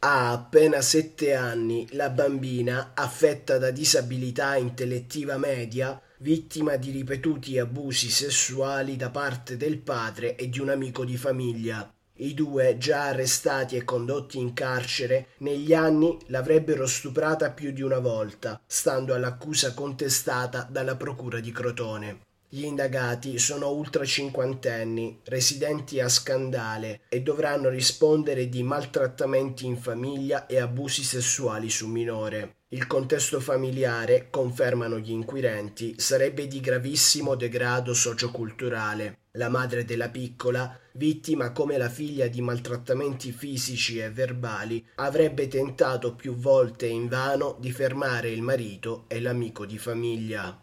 Ha appena sette anni la bambina, affetta da disabilità intellettiva media, vittima di ripetuti abusi sessuali da parte del padre e di un amico di famiglia. I due, già arrestati e condotti in carcere, negli anni l'avrebbero stuprata più di una volta, stando all'accusa contestata dalla Procura di Crotone. Gli indagati sono ultra cinquantenni, residenti a Scandale e dovranno rispondere di maltrattamenti in famiglia e abusi sessuali su minore. Il contesto familiare, confermano gli inquirenti, sarebbe di gravissimo degrado socioculturale. La madre della piccola, vittima come la figlia di maltrattamenti fisici e verbali, avrebbe tentato più volte invano di fermare il marito e l'amico di famiglia.